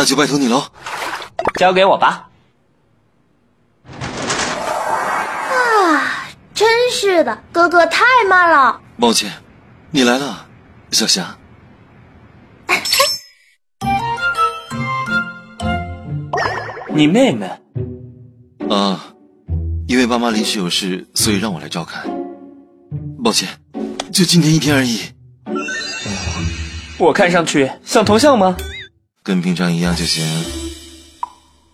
那就拜托你喽。交给我吧。啊，真是的，哥哥太慢了。抱歉，你来了，小霞。你妹妹？啊，因为爸妈临时有事，所以让我来照看。抱歉，就今天一天而已。我看上去像头像吗？跟平常一样就行。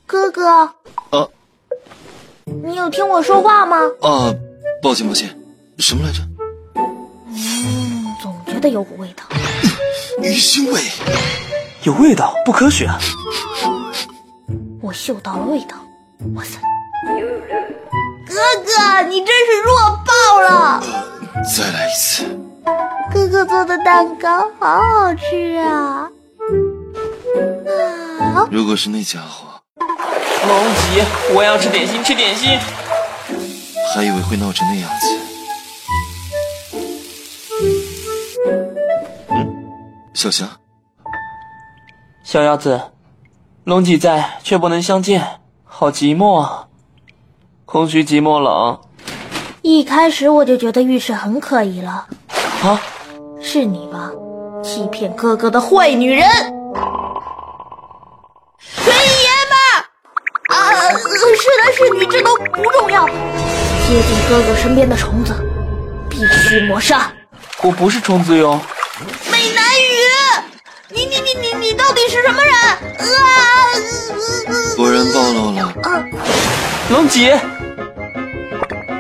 哥哥，啊，你有听我说话吗？啊，抱歉抱歉，什么来着？嗯，总觉得有股味道。鱼腥味，有味道，不科学啊！我嗅到了味道，哇塞！哥哥，你真是弱爆了！再来一次。哥哥做的蛋糕好好吃啊！啊，如果是那家伙，龙吉，我要吃点心，吃点心。还以为会闹成那样子。嗯，小霞，小鸭子，龙吉在，却不能相见，好寂寞啊！空虚、寂寞、冷。一开始我就觉得浴室很可疑了。啊，是你吧？欺骗哥哥的坏女人！接近哥哥身边的虫子必须抹杀。我不是虫子哟。美男鱼，你你你你你到底是什么人？啊！果然暴露了。啊！龙脊，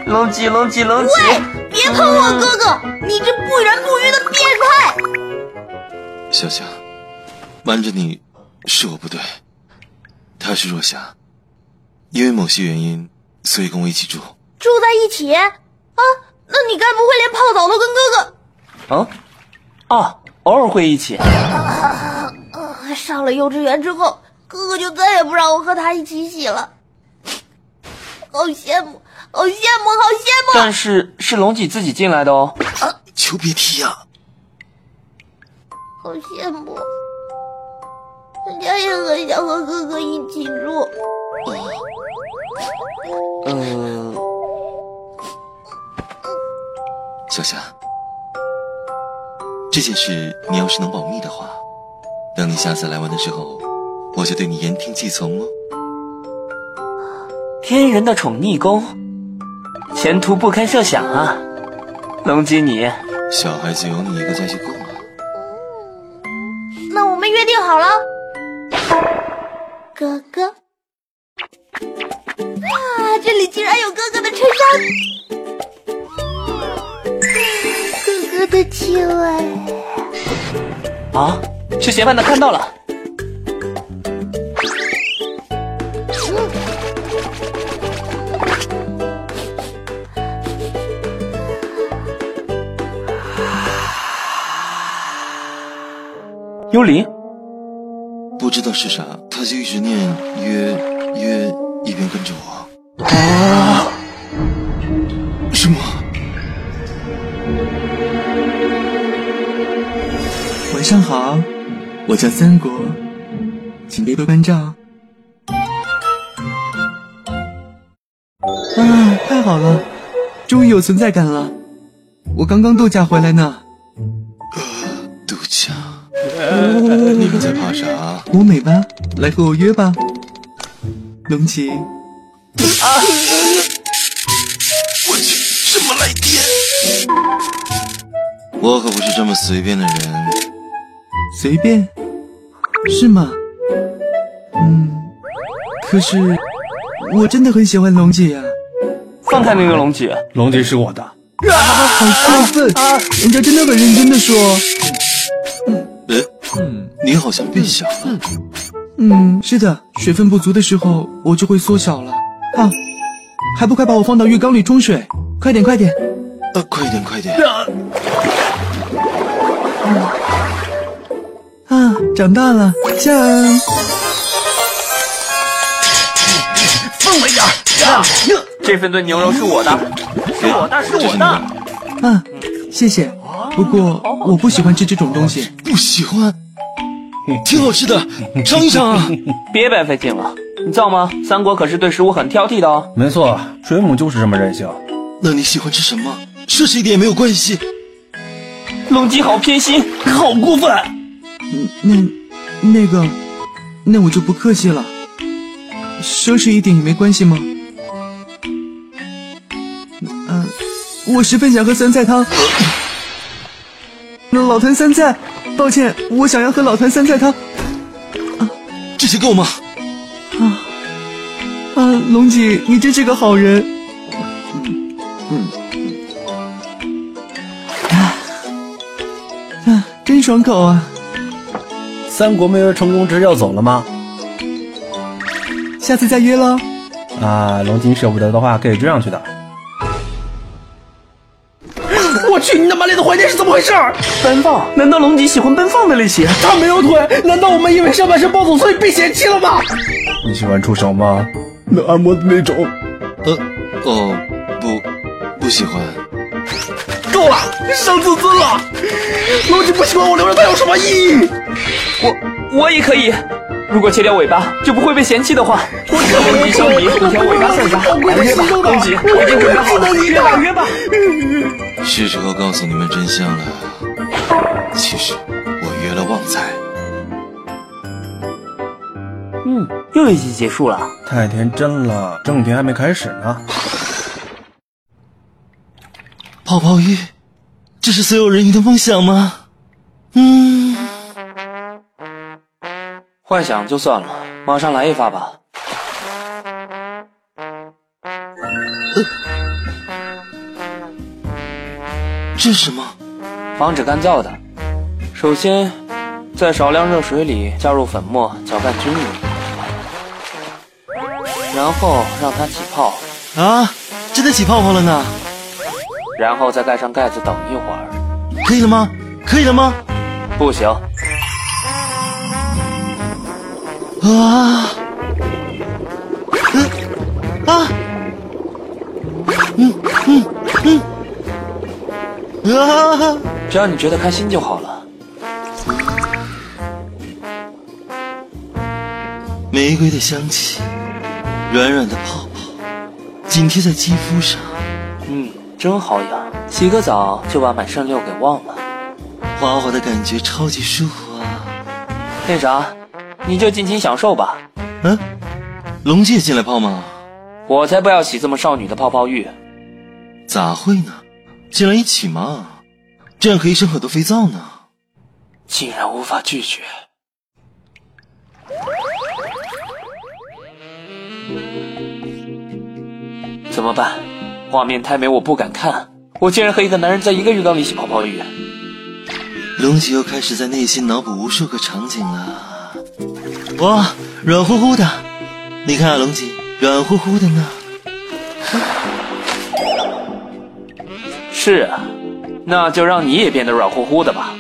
龙脊，龙脊，龙脊！喂，别碰我哥哥！你这不人不鱼的变态！小霞，瞒着你是我不对。他是若霞，因为某些原因，所以跟我一起住。住在一起？啊，那你该不会连泡澡都跟哥哥？啊，啊，偶尔会一起。啊啊！上了幼稚园之后，哥哥就再也不让我和他一起洗了，好羡慕，好羡慕，好羡慕！但是是龙脊自己进来的哦。啊，求别提呀！好羡慕，人家也很想和哥哥一嗯，小霞，这件事你要是能保密的话，等你下次来玩的时候，我就对你言听计从哦。天人的宠溺宫，前途不堪设想啊！龙吉你，小孩子有你一个在就够了。那我们约定好了，哥哥。啊，这里竟然有哥哥的衬衫，哥哥的气味。啊，是嫌犯的看到了。幽灵，不知道是啥，他就一直念约约，一边跟着我。啊！什么？晚上好，我叫三国，请多多关照。啊，太好了，终于有存在感了。我刚刚度假回来呢。度假？你们在怕啥？我美吧，来和我约吧，龙吉。啊！我去，什么来电？我可不是这么随便的人。随便？是吗？嗯，可是我真的很喜欢龙姐呀、放开那个龙脊，龙脊是我的。啊！好过分！人家真的很认真的说。嗯，嗯，你好像变小了。嗯，是的，水分不足的时候我就会缩小了。啊，还不快把我放到浴缸里冲水！快点，快点！啊，快点，快点！啊，长大了，酱！放我一点！这份炖牛肉是我的，是我的，是我的。啊，谢谢。不过我不喜欢吃这种东西。不喜欢？挺好吃的，尝一尝啊！别白费劲了，你造吗？三国可是对食物很挑剔的哦。没错，水母就是这么任性。那你喜欢吃什么？奢侈一点也没有关系。龙姬好偏心，好过分！那那个，那我就不客气了。奢侈一点也没关系吗？嗯、我十分想喝酸菜汤。老坛酸菜，抱歉，我想要喝老坛酸菜汤。这些够吗？啊，龙姐，你真是个好人。嗯，啊，真爽口啊！三国没有成功之要走了吗？下次再约喽。啊，龙金舍不得的话，可以追上去的。么回事？奔放？难道龙吉喜欢奔放的类型？他没有腿，难道我们因为上半身暴走所以被嫌弃了吗？你喜欢触手吗？能按摩的那种。呃，哦，不，不喜欢。够了，伤自尊了。龙脊不喜欢我留着它有什么意义？我我也可以。如果切掉尾巴就不会被嫌弃的话，我跟龙脊相比，一条尾巴算啥？来约吧，龙吉，我已经准备好了，约吧约吧。是时候告诉你们真相了。其实我约了旺财。嗯，又一集结束了。太天真了，正题还没开始呢。泡泡浴，这是所有人鱼的梦想吗？嗯，幻想就算了，马上来一发吧。这是什么？防止干燥的。首先，在少量热水里加入粉末，搅拌均匀，然后让它起泡，啊，真的起泡泡了呢！然后再盖上盖子等一会儿。可以了吗？可以了吗？不行，啊！嗯啊！嗯嗯嗯啊！只要你觉得开心就好了。玫瑰的香气，软软的泡泡，紧贴在肌肤上，嗯，真好养。洗个澡就把满身六给忘了。滑滑的感觉超级舒服啊！那啥，你就尽情享受吧。嗯，龙姐进来泡吗？我才不要洗这么少女的泡泡浴。咋会呢？进来一起嘛，这样可以省很多肥皂呢。竟然无法拒绝。怎么办？画面太美，我不敢看。我竟然和一个男人在一个浴缸里洗泡泡浴。龙吉又开始在内心脑补无数个场景了。哇，软乎乎的，你看啊，龙吉，软乎乎的呢。是啊，那就让你也变得软乎乎的吧。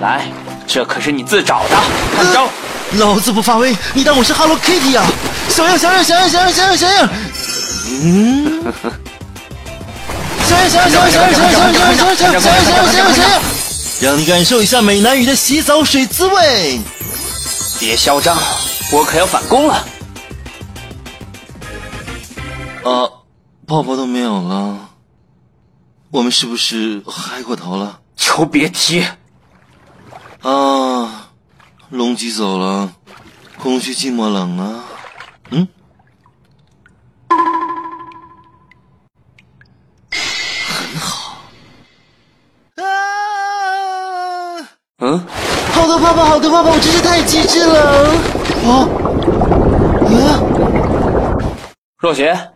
来，这可是你自找的，看招！老子不发威，你当我是 Hello Kitty 啊？小样小样小样小样小样小样！嗯，小样小样小样小样小样小样小样小样小样小样小样小样，让你感受一下美男鱼的洗澡水滋味。别嚣张，我可要反攻了。啊，泡泡都没有了，我们是不是嗨过头了？球别踢。啊，龙吉走了，空虚寂寞冷啊。嗯，很好。啊！嗯，好的泡泡，好的泡泡，我真是太机智了。啊啊！若雪，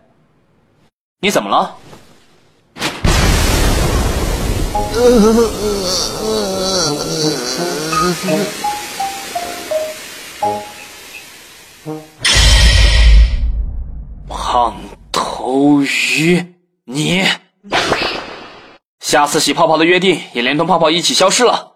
你怎么了？胖头鱼，你下次洗泡泡的约定也连同泡泡一起消失了。